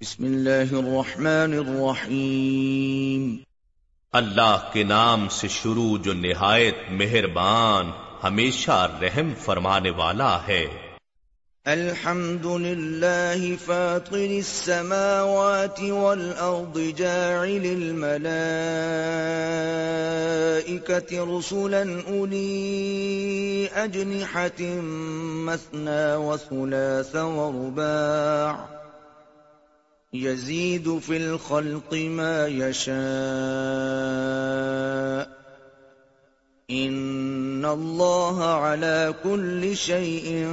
بسم اللہ الرحمن الرحیم۔ اللہ کے نام سے شروع جو نہایت مہربان ہمیشہ رحم فرمانے والا ہے۔ الحمد لله فاطر السماوات والأرض جاعل الملائكة رسلا أولي أجنحة مثنى وثلاث ورباع۔ يزيد في الخلق ما يشاء. ان اللہ على كل شيء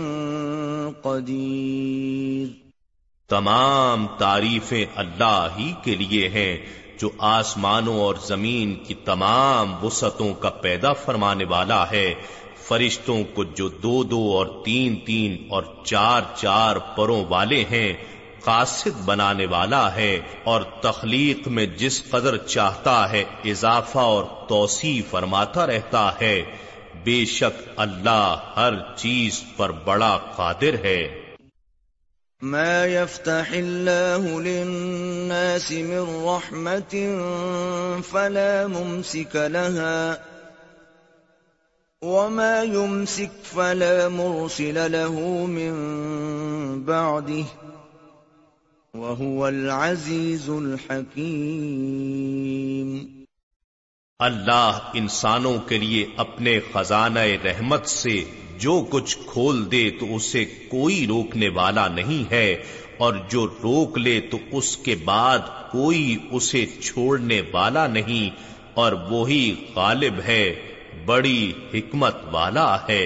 قدیر تمام تعریفیں اللہ ہی کے لیے ہیں جو آسمانوں اور زمین کی تمام وسعتوں کا پیدا فرمانے والا ہے۔ فرشتوں کو جو دو دو اور تین تین اور چار چار پروں والے ہیں قاصد بنانے والا ہے اور تخلیق میں جس قدر چاہتا ہے اضافہ اور توسیع فرماتا رہتا ہے، بے شک اللہ ہر چیز پر بڑا قادر ہے۔ ما يفتح الله للناس من رحمة فلا ممسك لها، وما يمسك فلا مرسل له من بعده۔ وهو العزيز الحكيم اللہ انسانوں کے لیے اپنے خزانہ رحمت سے جو کچھ کھول دے تو اسے کوئی روکنے والا نہیں ہے، اور جو روک لے تو اس کے بعد کوئی اسے چھوڑنے والا نہیں، اور وہی غالب ہے، بڑی حکمت والا ہے۔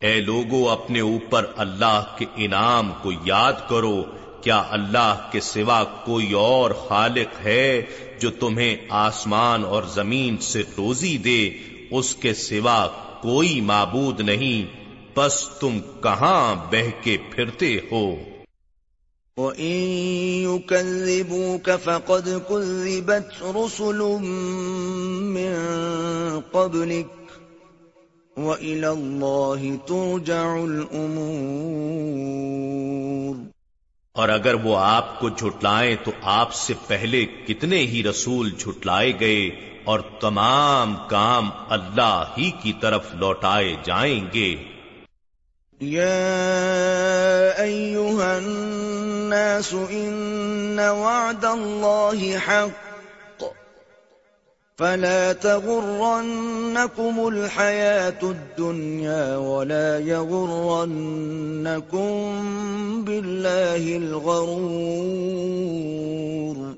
اے لوگو، اپنے اوپر اللہ کے انعام کو یاد کرو۔ کیا اللہ کے سوا کوئی اور خالق ہے جو تمہیں آسمان اور زمین سے روزی دے؟ اس کے سوا کوئی معبود نہیں۔ بس تم کہاں بہ کے پھرتے ہو؟ وَإِن يُكَذِّبُوكَ فَقَدْ كُذِّبَتْ رُسُلٌ مِّن قَبْلِكَ وَإِلَى اللَّهِ تُرْجَعُ الْأُمُورِ۔ اور اگر وہ آپ کو جھٹلائیں تو آپ سے پہلے کتنے ہی رسول جھٹلائے گئے اور تمام کام اللہ ہی کی طرف لوٹائے جائیں گے۔ یا ایوہا الناس ان وعد اللہ حق۔ فلا تغرنكم الحياة الدنيا ولا يغرنكم بالله الغرور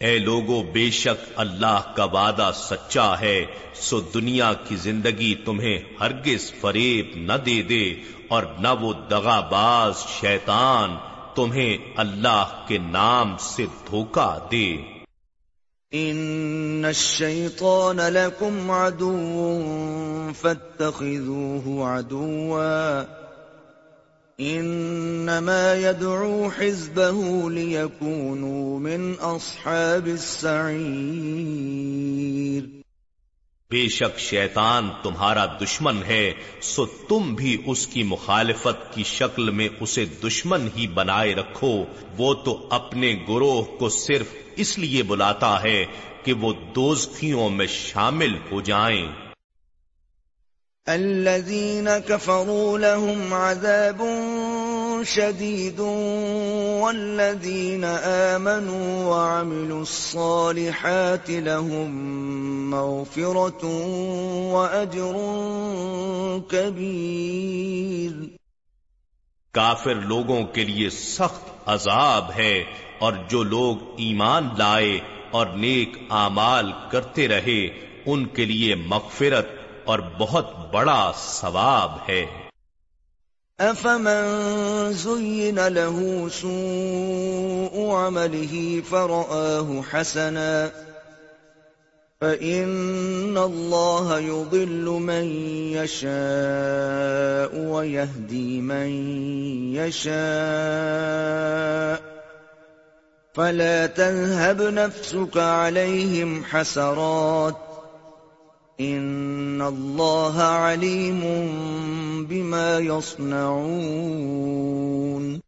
اے لوگو، بے شک اللہ کا وعدہ سچا ہے، سو دنیا کی زندگی تمہیں ہرگز فریب نہ دے دے اور نہ وہ دغا باز شیطان تمہیں اللہ کے نام سے دھوکہ دے۔ ان الشیطان لکم عدو فاتخذوه عدوا انما يدعو حزبه ليكونوا من اصحاب السعیر بے شک شیطان تمہارا دشمن ہے، سو تم بھی اس کی مخالفت کی شکل میں اسے دشمن ہی بنائے رکھو۔ وہ تو اپنے گروہ کو صرف اس لیے بلاتا ہے کہ وہ دوزخیوں میں شامل ہو جائیں۔ الذين كفروا لهم عذاب شديد والذين آمنوا وعملوا الصالحات لهم مغفرة وأجر كبير. کافر لوگوں کے لیے سخت عذاب ہے اور جو لوگ ایمان لائے اور نیک اعمال کرتے رہے، ان کے لیے مغفرت اور بہت بڑا ثواب ہے۔ أفمن زين له سوء عمله فرآه حسنا فإن الله يضل من يشاء ويهدي من يشاء فلا تذهب نفسك عليهم حسرات ان اللہ علیم بما يصنعون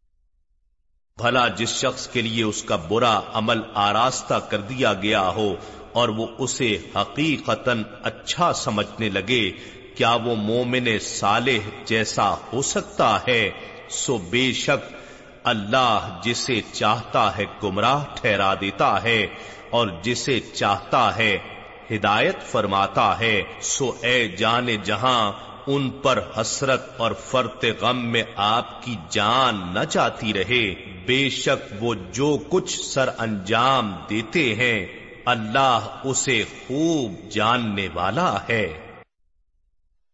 بھلا جس شخص کے لیے اس کا برا عمل آراستہ کر دیا گیا ہو اور وہ اسے حقیقتا اچھا سمجھنے لگے، کیا وہ مومن صالح جیسا ہو سکتا ہے؟ سو بے شک اللہ جسے چاہتا ہے گمراہ ٹھہرا دیتا ہے اور جسے چاہتا ہے ہدایت فرماتا ہے، سو اے جان جہاں، ان پر حسرت اور فرت غم میں آپ کی جان نہ چاہتی رہے۔ بے شک وہ جو کچھ سر انجام دیتے ہیں، اللہ اسے خوب جاننے والا ہے۔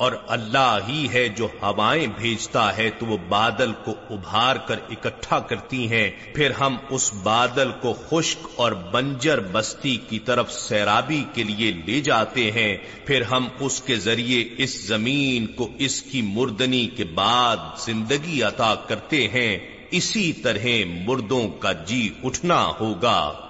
اور اللہ ہی ہے جو ہوائیں بھیجتا ہے، تو وہ بادل کو ابھار کر اکٹھا کرتی ہیں۔ پھر ہم اس بادل کو خشک اور بنجر بستی کی طرف سیرابی کے لیے لے جاتے ہیں۔ پھر ہم اس کے ذریعے اس زمین کو اس کی مردنی کے بعد زندگی عطا کرتے ہیں۔ اسی طرح مردوں کا جی اٹھنا ہوگا۔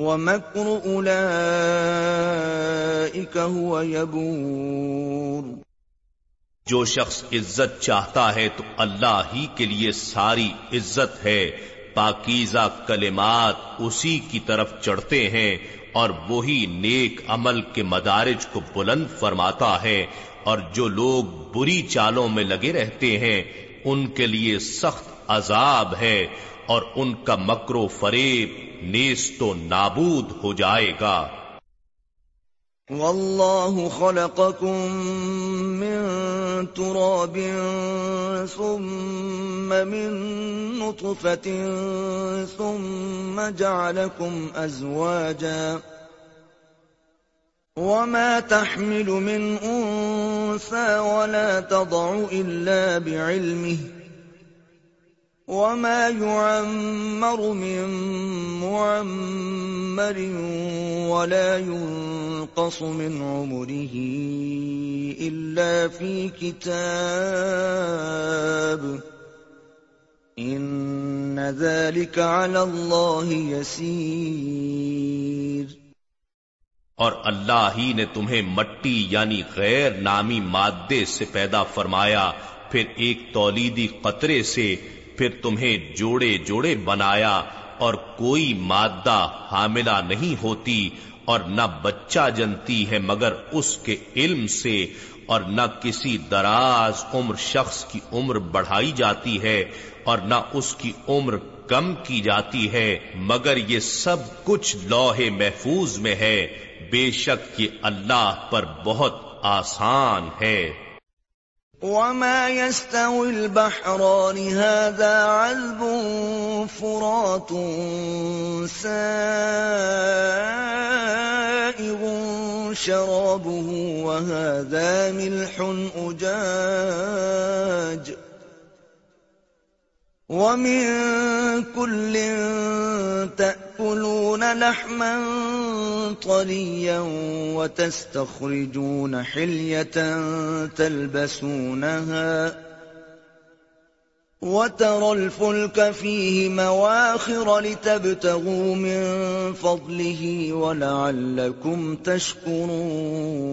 ومكر أولئك هو يبور۔ جو شخص عزت چاہتا ہے تو اللہ ہی کے لیے ساری عزت ہے۔ پاکیزہ کلمات اسی کی طرف چڑھتے ہیں اور وہی نیک عمل کے مدارج کو بلند فرماتا ہے۔ اور جو لوگ بری چالوں میں لگے رہتے ہیں، ان کے لیے سخت عذاب ہے اور ان کا مکرو فریب نیز تو نابود ہو جائے گا۔ والله خلقكم من تراب ثم من نطفة ثم جعلكم أزواجا وما تحمل من أنثى ولا تضع إلا بعلمه۔ وما يعمر من معمر ولا ينقص من عمره إلا في كتاب إن ذلك على الله يسير اور اللہ ہی نے تمہیں مٹی یعنی غیر نامی مادے سے پیدا فرمایا، پھر ایک تولیدی قطرے سے پھر تمہیں جوڑے جوڑے بنایا اور کوئی مادہ حاملہ نہیں ہوتی اور نہ بچہ جنتی ہے مگر اس کے علم سے اور نہ کسی دراز عمر شخص کی عمر بڑھائی جاتی ہے اور نہ اس کی عمر کم کی جاتی ہے مگر یہ سب کچھ لوہے محفوظ میں ہے بے شک یہ اللہ پر بہت آسان ہے وما يستوي البحران هذا عذب فرات سائغ شرابه وهذا ملح أجاج ومن كل تأكلون لحما طريا وتستخرجون حلية تلبسونها وترى الفلك فيه مواخر لتبتغوا من فضله ولعلكم تشكرون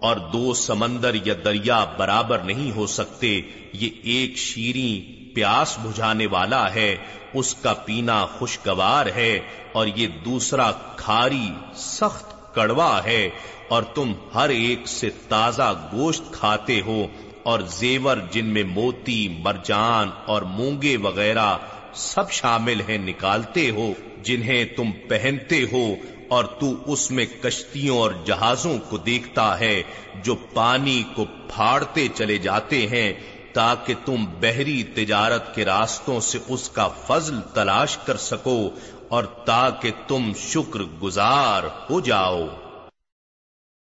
اور دو سمندر یا دریا برابر نہیں ہو سکتے، یہ ایک شیریں پیاس بجھانے والا ہے، اس کا پینا خوشگوار ہے، اور یہ دوسرا کھاری سخت کڑوا ہے، اور تم ہر ایک سے تازہ گوشت کھاتے ہو، اور زیور جن میں موتی، مرجان اور مونگے وغیرہ سب شامل ہیں نکالتے ہو، جنہیں تم پہنتے ہو اور تو اس میں کشتیوں اور جہازوں کو دیکھتا ہے جو پانی کو پھاڑتے چلے جاتے ہیں تاکہ تم بحری تجارت کے راستوں سے اس کا فضل تلاش کر سکو اور تاکہ تم شکر گزار ہو جاؤ۔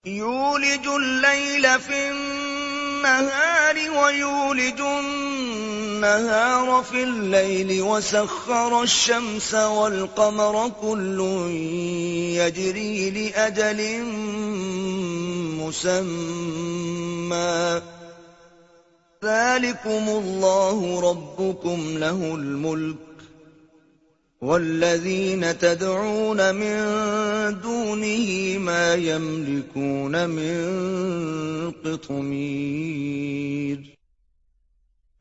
یولج اللیل فی النهار ویولج النهار في الليل وسخر الشمس والقمر كل يجري لأجل مسمى. ذلكم الله ربكم له الملك. والذين تدعون من دونه ما يملكون من قطمير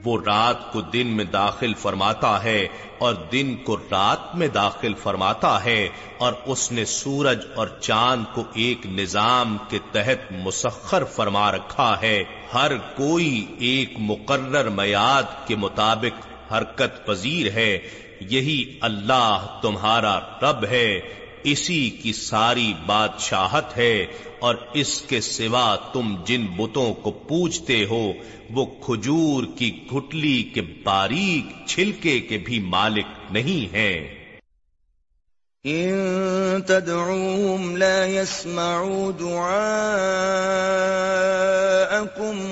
وہ رات کو دن میں داخل فرماتا ہے اور دن کو رات میں داخل فرماتا ہے اور اس نے سورج اور چاند کو ایک نظام کے تحت مسخر فرما رکھا ہے۔ ہر کوئی ایک مقرر میاد کے مطابق حرکت پذیر ہے۔ یہی اللہ تمہارا رب ہے، اسی کی ساری بادشاہت ہے، اور اس کے سوا تم جن بتوں کو پوچھتے ہو، وہ کھجور کی گھٹلی کے باریک چھلکے کے بھی مالک نہیں ہیں۔ ان تدعوهم لا يسمعوا دعاءكم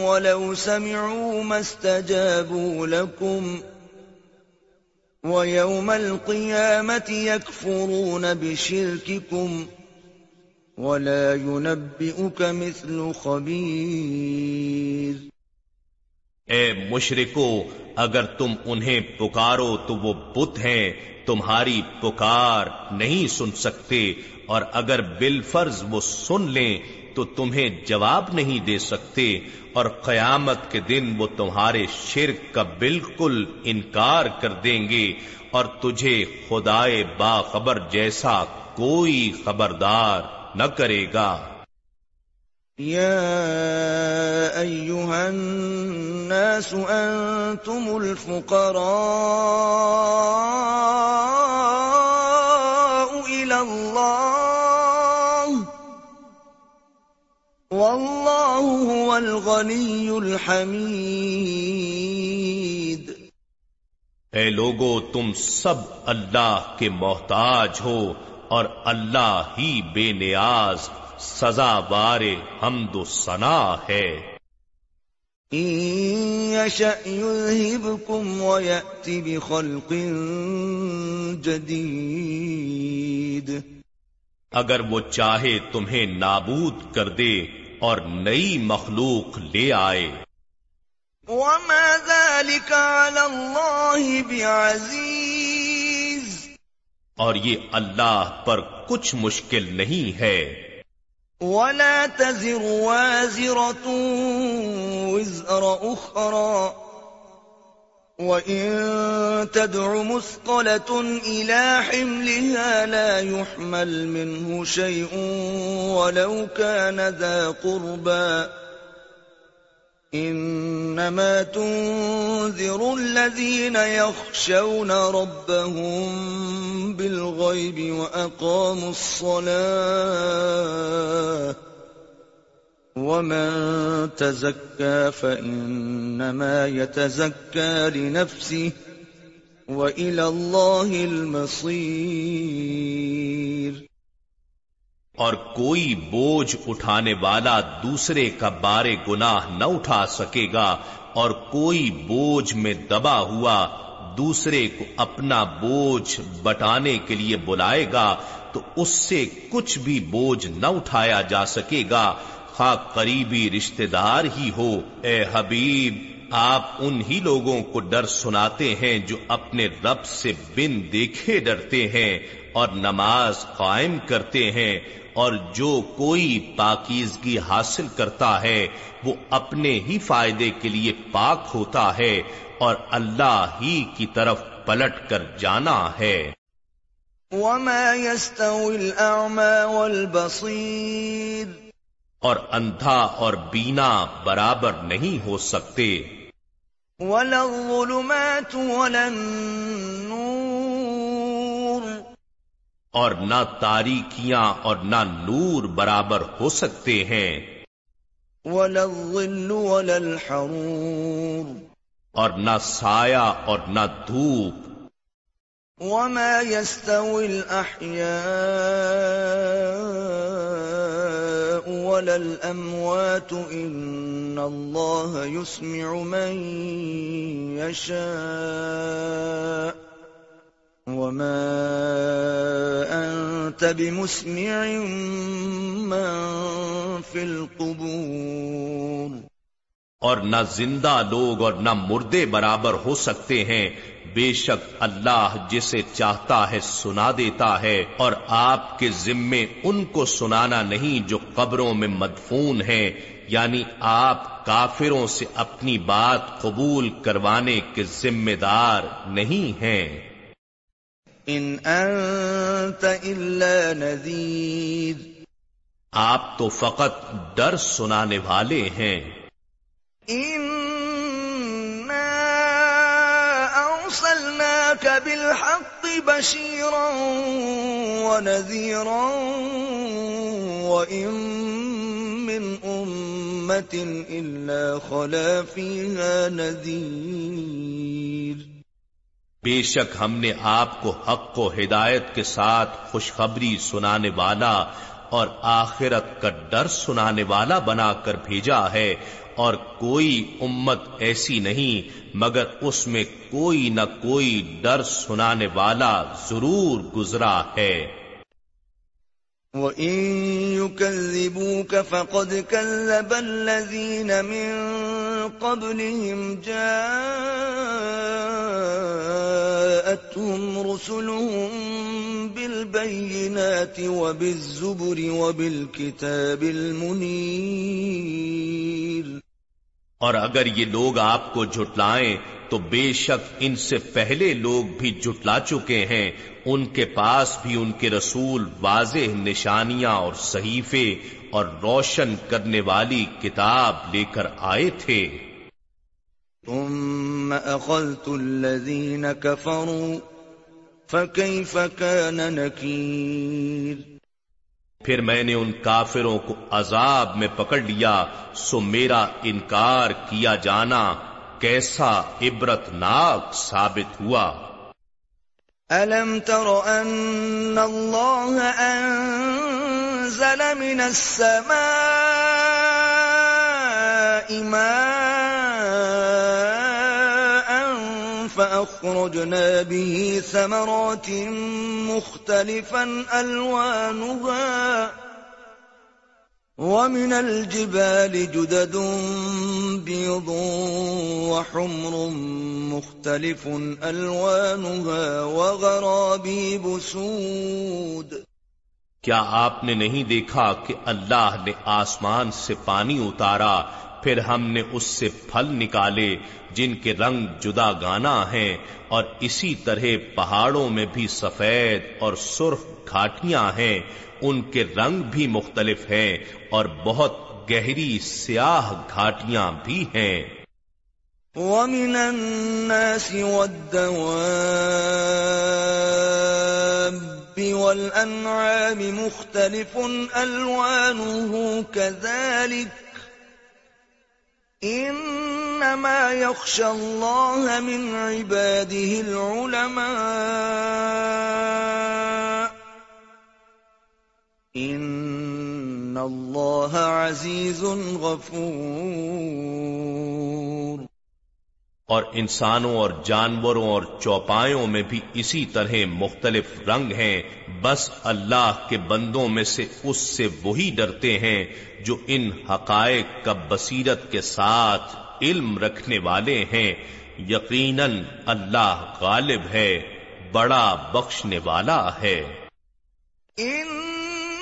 ولو سمعوا ما استجابوا لكم وَيَوْمَ الْقِيَامَةِ يَكْفُرُونَ بِشِرْكِكُمْ وَلَا يُنَبِّئُكَ مِثْلُ خَبِيرٍ اے مشرکو، اگر تم انہیں پکارو تو وہ بت ہیں، تمہاری پکار نہیں سن سکتے، اور اگر بالفرض وہ سن لیں تو تمہیں جواب نہیں دے سکتے اور قیامت کے دن وہ تمہارے شرک کا بالکل انکار کر دیں گے اور تجھے خدائے باخبر جیسا کوئی خبردار نہ کرے گا۔ یا ایوہا الناس انتم الفقراء الى اللہ واللہ هو الغنی الحمید اے لوگو تم سب اللہ کے محتاج ہو اور اللہ ہی بے نیاز سزا بار حمد و ثنا ہے۔ بخلق جدید۔ اگر وہ چاہے تمہیں نابود کر دے اور نئی مخلوق لے آئے۔ وما ذلك على الله بعزيز۔ اور یہ اللہ پر کچھ مشکل نہیں ہے۔ ولا تزر وازرة وزر أخرى۔ وَإِن تَدْعُ مُثْقَلَةٌ إِلَى حِمْلِهَا لَا يُحْمَلْ مِنْهُ شَيْءٌ وَلَوْ كَانَ ذَا قُرْبَى إِنَّمَا تُنذِرُ الَّذِينَ يَخْشَوْنَ رَبَّهُم بِالْغَيْبِ وَأَقَامُوا الصَّلَاةَ ومن تزكى فإنما يتزكى لنفسه وإلى الله المصير اور کوئی بوجھ اٹھانے والا دوسرے کا بارے گناہ نہ اٹھا سکے گا اور کوئی بوجھ میں دبا ہوا دوسرے کو اپنا بوجھ بٹانے کے لیے بلائے گا تو اس سے کچھ بھی بوجھ نہ اٹھایا جا سکے گا خواہ قریبی رشتہ دار ہی ہو۔ اے حبیب، آپ ان ہی لوگوں کو ڈر سناتے ہیں جو اپنے رب سے بن دیکھے ڈرتے ہیں اور نماز قائم کرتے ہیں اور جو کوئی پاکیزگی حاصل کرتا ہے، وہ اپنے ہی فائدے کے لیے پاک ہوتا ہے اور اللہ ہی کی طرف پلٹ کر جانا ہے۔ وما يستوي الأعمى والبصير اور اندھا اور بینا برابر نہیں ہو سکتے۔ ولا الظلمات ولا النور۔ اور نہ تاریکیاں اور نہ نور برابر ہو سکتے ہیں۔ ولا الظل ولا الحرور۔ اور نہ سایہ اور نہ دھوپ۔ وما يستوي الأحياء ولا الأموات إن الله يسمع من يشاء وما أنت بمسمع من في القبور اور نہ زندہ لوگ اور نہ مردے برابر ہو سکتے ہیں بے شک اللہ جسے چاہتا ہے سنا دیتا ہے اور آپ کے ذمے ان کو سنانا نہیں جو قبروں میں مدفون ہیں یعنی آپ کافروں سے اپنی بات قبول کروانے کے ذمہ دار نہیں ہیں۔ ان انت الا نذیر۔ آپ تو فقط ڈر سنانے والے ہیں۔ أرسلناك بالحق بشيرا ونذيرا وإن من أمة إلا خلا فيها نذير. بے شک ہم نے آپ کو حق و ہدایت کے ساتھ خوشخبری سنانے والا اور آخرت کا ڈر سنانے والا بنا کر بھیجا ہے۔ اور کوئی امت ایسی نہیں، مگر اس میں کوئی نہ کوئی ڈر سنانے والا ضرور گزرا ہے۔ وَإِن يُكَذِّبُوكَ فَقَدْ كَذَّبَ الَّذِينَ مِن قَبْلِهِمْ جَاءَتْهُمْ رُسُلُهُم بِالْبَيِّنَاتِ وَبِالزُّبُرِ وَبِالْكِتَابِ الْمُنِيرِ اور اگر یہ لوگ آپ کو جھٹلائیں، تو بے شک ان سے پہلے لوگ بھی جھٹلا چکے ہیں۔ ان کے پاس بھی ان کے رسول واضح نشانیاں اور صحیفے اور روشن کرنے والی کتاب لے کر آئے تھے۔ ثم اخذت الذين كفروا، فكيف كان نكير پھر میں نے ان کافروں کو عذاب میں پکڑ لیا، سو میرا انکار کیا جانا کیسا عبرت ناک ثابت ہوا۔ ألم تر أن الله أنزل من السماء ماء فأخرجنا به ثمرات مختلفا ألوانها ومن الجبال جدد بيض وحمر مختلف ألوانها وغرابيب سود. کیا آپ نے نہیں دیکھا کہ اللہ نے آسمان سے پانی اتارا پھر ہم نے اس سے پھل نکالے جن کے رنگ جدا گانا ہیں اور اسی طرح پہاڑوں میں بھی سفید اور سرخ گھاٹیاں ہیں، ان کے رنگ بھی مختلف ہیں اور بہت گہری سیاہ گھاٹیاں بھی ہیں۔ ومن الناس والدواب والأنعام مختلف ألوانه كذلك انما يخشى الله من عباده العلماء. ان الله عزيز غفور. اور انسانوں اور جانوروں اور چوپایوں میں بھی اسی طرح مختلف رنگ ہیں، بس اللہ کے بندوں میں سے اس سے وہی ڈرتے ہیں جو ان حقائق کا بصیرت کے ساتھ علم رکھنے والے ہیں۔ یقیناً اللہ غالب ہے، بڑا بخشنے والا ہے۔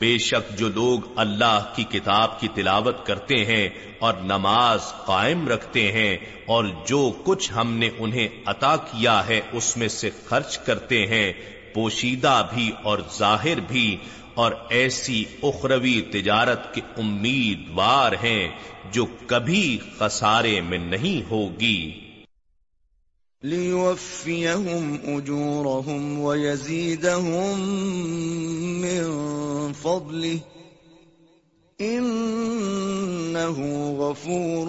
بے شک جو لوگ اللہ کی کتاب کی تلاوت کرتے ہیں اور نماز قائم رکھتے ہیں اور جو کچھ ہم نے انہیں عطا کیا ہے اس میں سے خرچ کرتے ہیں، پوشیدہ بھی اور ظاہر بھی، اور ایسی اخروی تجارت کے امیدوار ہیں جو کبھی خسارے میں نہیں ہوگی۔ ليوفيهم أجورهم ويزيدهم من فضله. إنه غفور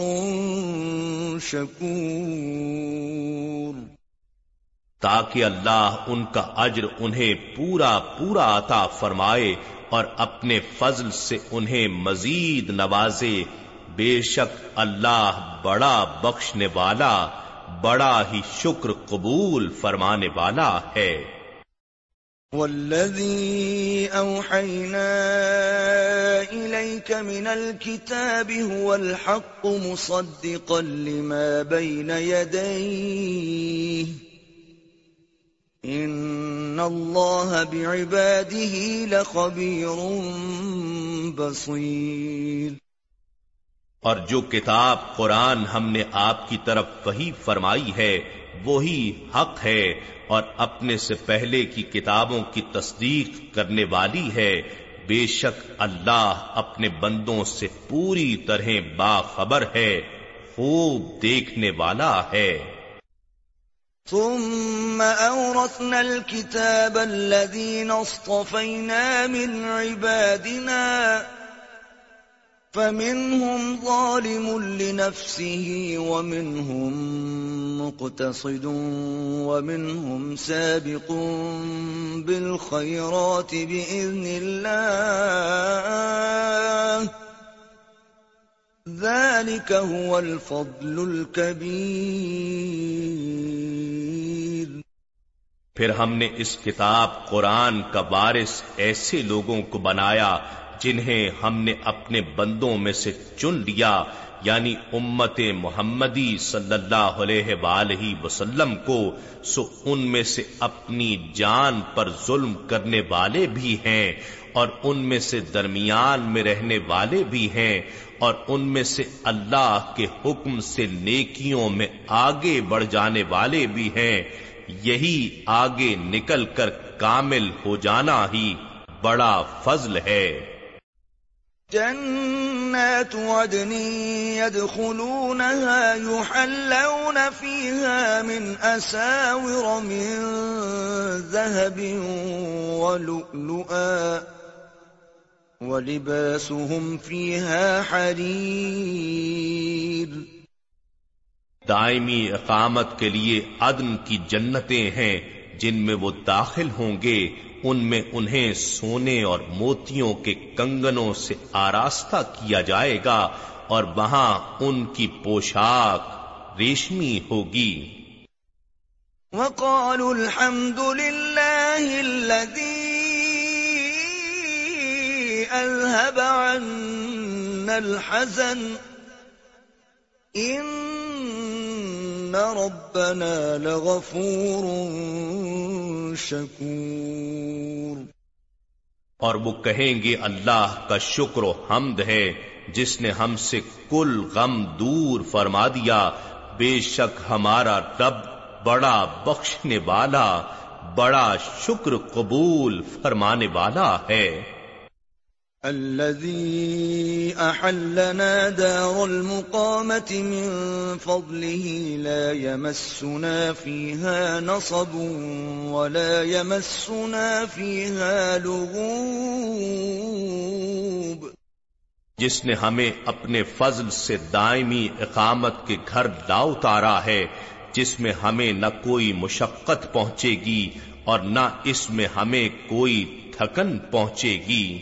شكور. تاکہ اللہ ان کا اجر انہیں پورا پورا عطا فرمائے اور اپنے فضل سے انہیں مزید نوازے، بے شک اللہ بڑا بخشنے والا بڑا ہی شکر قبول فرمانے والا ہے۔ والذي أوحينا إليك من الكتاب هو الحق مصدقا لما بين يديه إن الله بعباده لخبير بصير اور جو کتاب قرآن ہم نے آپ کی طرف وہی فرمائی ہے، وہی حق ہے اور اپنے سے پہلے کی کتابوں کی تصدیق کرنے والی ہے۔ بے شک اللہ اپنے بندوں سے پوری طرح باخبر ہے، خوب دیکھنے والا ہے۔ ثم أورثنا الكتاب الذين اصطفينا من عبادنا فمنهم ظالم لنفسه ومنهم مقتصد ومنهم سابق بالخيرات بإذن الله. ذلك هو الفضل الكبير. پھر ہم نے اس کتاب قرآن کا وارث ایسے لوگوں کو بنایا جنہیں ہم نے اپنے بندوں میں سے چن لیا یعنی امت محمدی صلی اللہ علیہ وآلہ وسلم کو، سو ان میں سے اپنی جان پر ظلم کرنے والے بھی ہیں اور ان میں سے درمیان میں رہنے والے بھی ہیں اور ان میں سے اللہ کے حکم سے نیکیوں میں آگے بڑھ جانے والے بھی ہیں۔ یہی آگے نکل کر کامل ہو جانا ہی بڑا فضل ہے۔ جنات عدن يدخلونها يحلون فيها من أساور من ذهب ولؤلؤا ولباسهم فيها حرير دائمی اقامت کے لیے عدن کی جنتیں ہیں جن میں وہ داخل ہوں گے ان میں انہیں سونے اور موتیوں کے کنگنوں سے آراستہ کیا جائے گا اور وہاں ان کی پوشاک ریشمی ہوگی۔ وقالوا الحمد لله الذي أذهب عنا الحزن، إن ربنا لغفور شکور اور وہ کہیں گے، اللہ کا شکر و حمد ہے، جس نے ہم سے کل غم دور فرما دیا۔ بے شک ہمارا رب بڑا بخشنے والا، بڑا شکر قبول فرمانے والا ہے۔ الذي أحلنا دار المقامة من فضله لا يمسنا فيها نصب ولا يمسنا فيها لغوب. جس نے ہمیں اپنے فضل سے دائمی اقامت کے گھر لا اتارا ہے، جس میں ہمیں نہ کوئی مشقت پہنچے گی اور نہ اس میں ہمیں کوئی تھکن پہنچے گی۔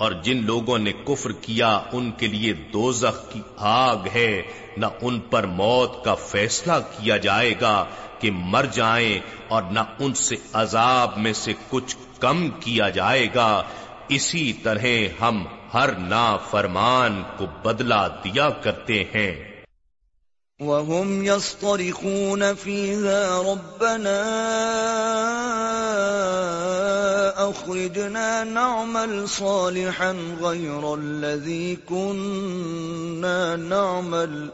اور جن لوگوں نے کفر کیا، ان کے لیے دوزخ کی آگ ہے۔ نہ ان پر موت کا فیصلہ کیا جائے گا کہ مر جائیں اور نہ ان سے عذاب میں سے کچھ کم کیا جائے گا۔ اسی طرح ہم ہر نا فرمان کو بدلا دیا کرتے ہیں۔ وهم يصطرخون فيها ربنا أخرجنا نعمل صالحا غير الذي كنا نعمل.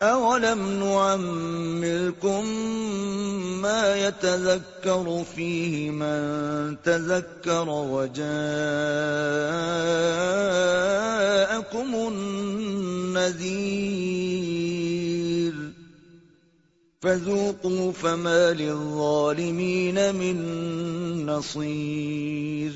أولم نعملكم ما يتذكر فيه من تذكر وجاءكم النذير فذوقوا فما للظالمين من نصير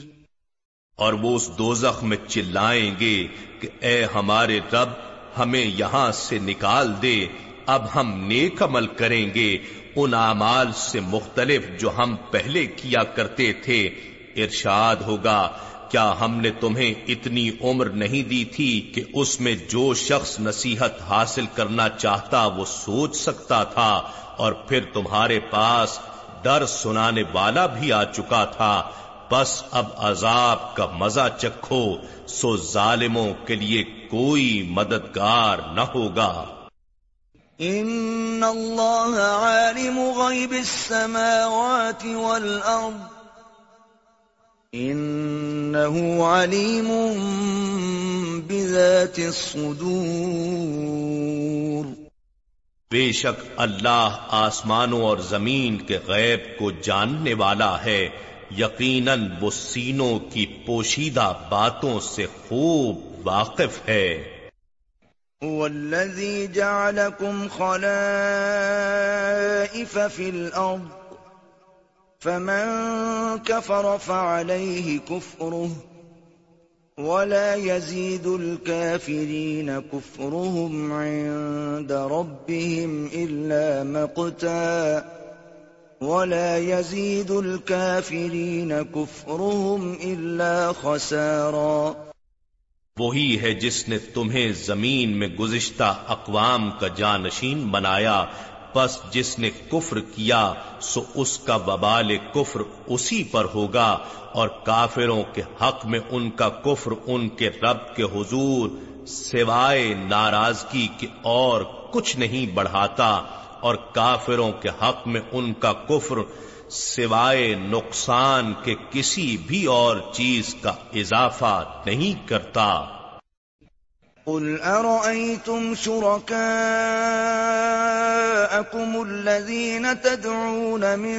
اور وہ اس دوزخ میں چلائیں گے کہ اے ہمارے رب ہمیں یہاں سے نکال دے۔ اب ہم نیک عمل کریں گے۔ ان اعمال سے مختلف جو ہم پہلے کیا کرتے تھے۔ ارشاد ہوگا، کیا ہم نے تمہیں اتنی عمر نہیں دی تھی کہ اس میں جو شخص نصیحت حاصل کرنا چاہتا وہ سوچ سکتا تھا اور پھر تمہارے پاس ڈر سنانے والا بھی آ چکا تھا۔ بس اب عذاب کا مزہ چکھو۔ سو ظالموں کے لیے کوئی مددگار نہ ہوگا۔ ان اللہ عالم غیب السماوات والارض انہو علیم بذات الصدور بے شک اللہ آسمانوں اور زمین کے غیب کو جاننے والا ہے۔ یقیناً وہ سینوں کی پوشیدہ باتوں سے خوب واقف ہے۔ والذی جعلکم خلائف فی الارض فمن كفر فعليه كفره، ولا يزيد الكافرين كفرهم عند ربهم إلا مقتاً، ولا يزيد الكافرين كفرهم إلا خسارا۔ وہی ہے جس نے تمہیں زمین میں گزشتہ اقوام کا جانشین بنایا۔ پس جس نے کفر کیا، سو اس کا وبال کفر اسی پر ہوگا۔ اور کافروں کے حق میں ان کا کفر ان کے رب کے حضور، سوائے ناراضگی کے اور کچھ نہیں بڑھاتا۔ اور کافروں کے حق میں ان کا کفر سوائے نقصان کے کسی بھی اور چیز کا اضافہ نہیں کرتا۔ قل أرأيتم شركاءكم الذين تدعون من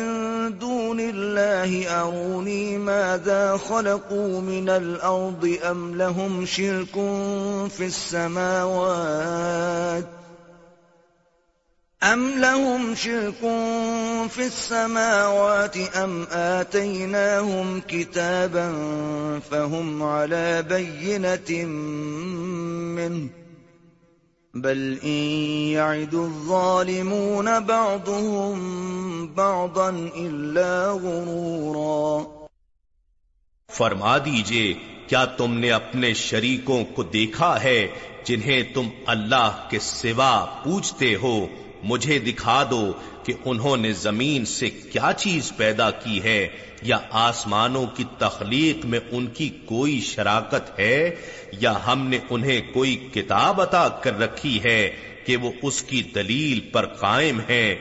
دون الله أروني ماذا خلقوا من الأرض أم لهم شرك في السماوات أَمْ لَهُمْ شِرْكٌ فِي السَّمَاوَاتِ أَمْ آتَيْنَاهُمْ كِتَابًا فَهُمْ عَلَى بَيِّنَةٍ مِّنْهُ بَلْ إِن يَعِدُ الظَّالِمُونَ بَعْضُهُمْ بَعْضًا إِلَّا غُرُورًا فرما دیجیے، کیا تم نے اپنے شریکوں کو دیکھا ہے جنہیں تم اللہ کے سوا پوچھتے ہو؟ مجھے دکھا دو کہ انہوں نے زمین سے کیا چیز پیدا کی ہے، یا آسمانوں کی تخلیق میں ان کی کوئی شراکت ہے، یا ہم نے انہیں کوئی کتاب عطا کر رکھی ہے کہ وہ اس کی دلیل پر قائم ہے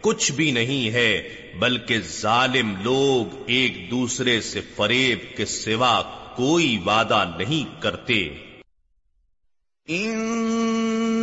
کچھ بھی نہیں ہے، بلکہ ظالم لوگ ایک دوسرے سے فریب کے سوا کوئی وعدہ نہیں کرتے۔ ان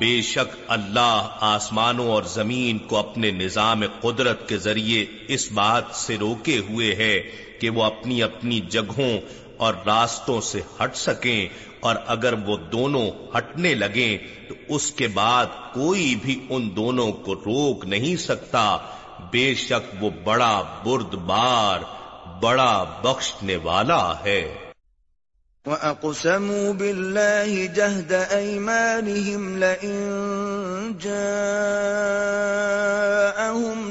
بے شک اللہ آسمانوں اور زمین کو اپنے نظام قدرت کے ذریعے اس بات سے روکے ہوئے ہے کہ وہ اپنی اپنی جگہوں اور راستوں سے ہٹ سکیں اور اگر وہ دونوں ہٹنے لگیں تو اس کے بعد کوئی بھی ان دونوں کو روک نہیں سکتا۔ بے شک وہ بڑا برد بار بڑا بخشنے والا ہے۔ وَأَقْسَمُوا بِاللَّهِ جَهْدَ أَيْمَانِهِمْ لَئِن جَاءَهُمْ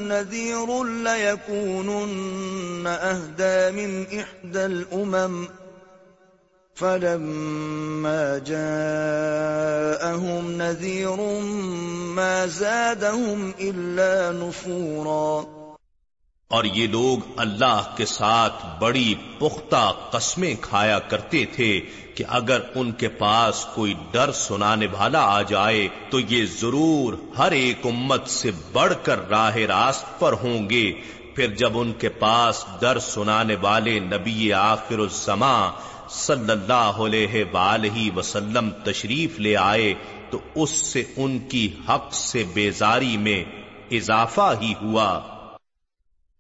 نَذِيرٌ لَيَكُونُنَّ أَهْدَى مِنْ إِحْدَى الْأُمَمِ فَلَمَّا جَاءَهُمْ نَذِيرٌ مَا زَادَهُمْ إِلَّا نُفُورًا اور یہ لوگ اللہ کے ساتھ بڑی پختہ قسمیں کھایا کرتے تھے کہ اگر ان کے پاس کوئی ڈر سنانے والا آ جائے تو یہ ضرور ہر ایک امت سے بڑھ کر راہ راست پر ہوں گے۔ پھر جب ان کے پاس ڈر سنانے والے نبی آخر الزماں صلی اللہ علیہ وآلہ وسلم تشریف لے آئے تو اس سے ان کی حق سے بیزاری میں اضافہ ہی ہوا۔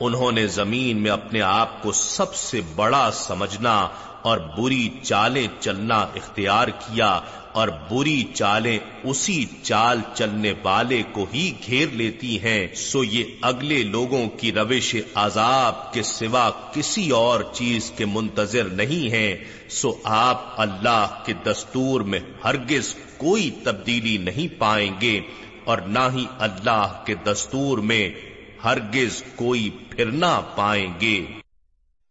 انہوں نے زمین میں اپنے آپ کو سب سے بڑا سمجھنا اور بری چالیں چلنا اختیار کیا اور بری چالیں اسی چال چلنے والے کو ہی گھیر لیتی ہیں، سو یہ اگلے لوگوں کی روش عذاب کے سوا کسی اور چیز کے منتظر نہیں ہیں، سو آپ اللہ کے دستور میں ہرگز کوئی تبدیلی نہیں پائیں گے اور نہ ہی اللہ کے دستور میں ہرگز کوئی پھرنا پائیں گے۔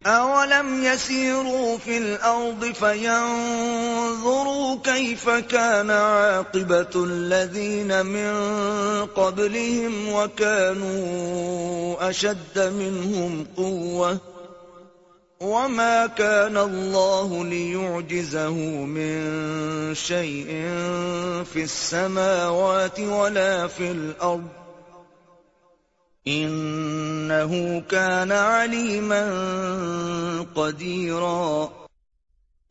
اولم يسيروا في الارض فينظروا كيف كان عاقبه الذين من قبلهم وكانوا اشد منهم قوه وما كان الله ليعجزه من شيء في السماوات ولا في الارض انہو کان علیما قدیرا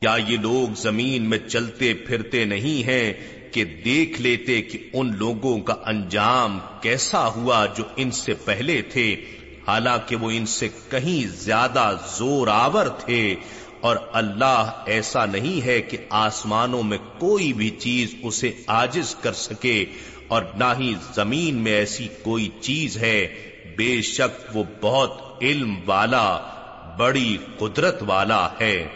یا یہ لوگ زمین میں چلتے پھرتے نہیں ہیں کہ دیکھ لیتے کہ ان لوگوں کا انجام کیسا ہوا جو ان سے پہلے تھے، حالانکہ وہ ان سے کہیں زیادہ زور آور تھے۔ اور اللہ ایسا نہیں ہے کہ آسمانوں میں کوئی بھی چیز اسے آجز کر سکے۔ اور نہ ہی زمین میں ایسی کوئی چیز ہے، بے شک وہ بہت علم والا، بڑی قدرت والا ہے۔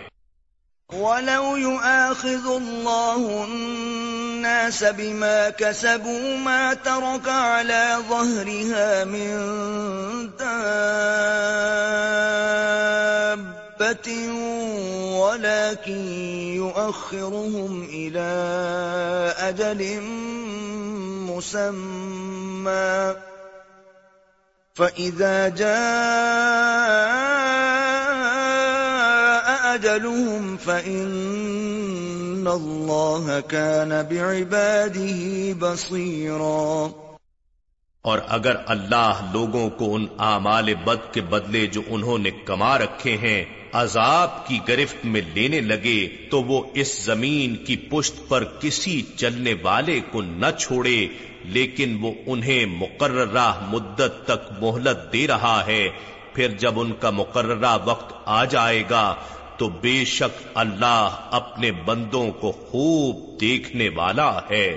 وَلَوْ يُؤَاخِذُ اللَّهُ النَّاسَ بِمَا كَسَبُوا مَا تَرَكَ عَلَى ظَهْرِهَا مِن دَابَّةٍ وَلَكِن يُؤَخِّرُهُمْ إِلَى أَجَلٍ مُّسَمًّى. فَإِذَا جَاءَ أَجَلُهُمْ فَإِنَّ اللَّهَ كَانَ بِعِبَادِهِ بَصِيرًا. اور اگر اللہ لوگوں کو ان اعمال بد کے بدلے جو انہوں نے کما رکھے ہیں عذاب کی گرفت میں لینے لگے تو وہ اس زمین کی پشت پر کسی چلنے والے کو نہ چھوڑے، لیکن وہ انہیں مقررہ مدت تک مہلت دے رہا ہے۔ پھر جب ان کا مقررہ وقت آ جائے گا تو بے شک اللہ اپنے بندوں کو خوب دیکھنے والا ہے۔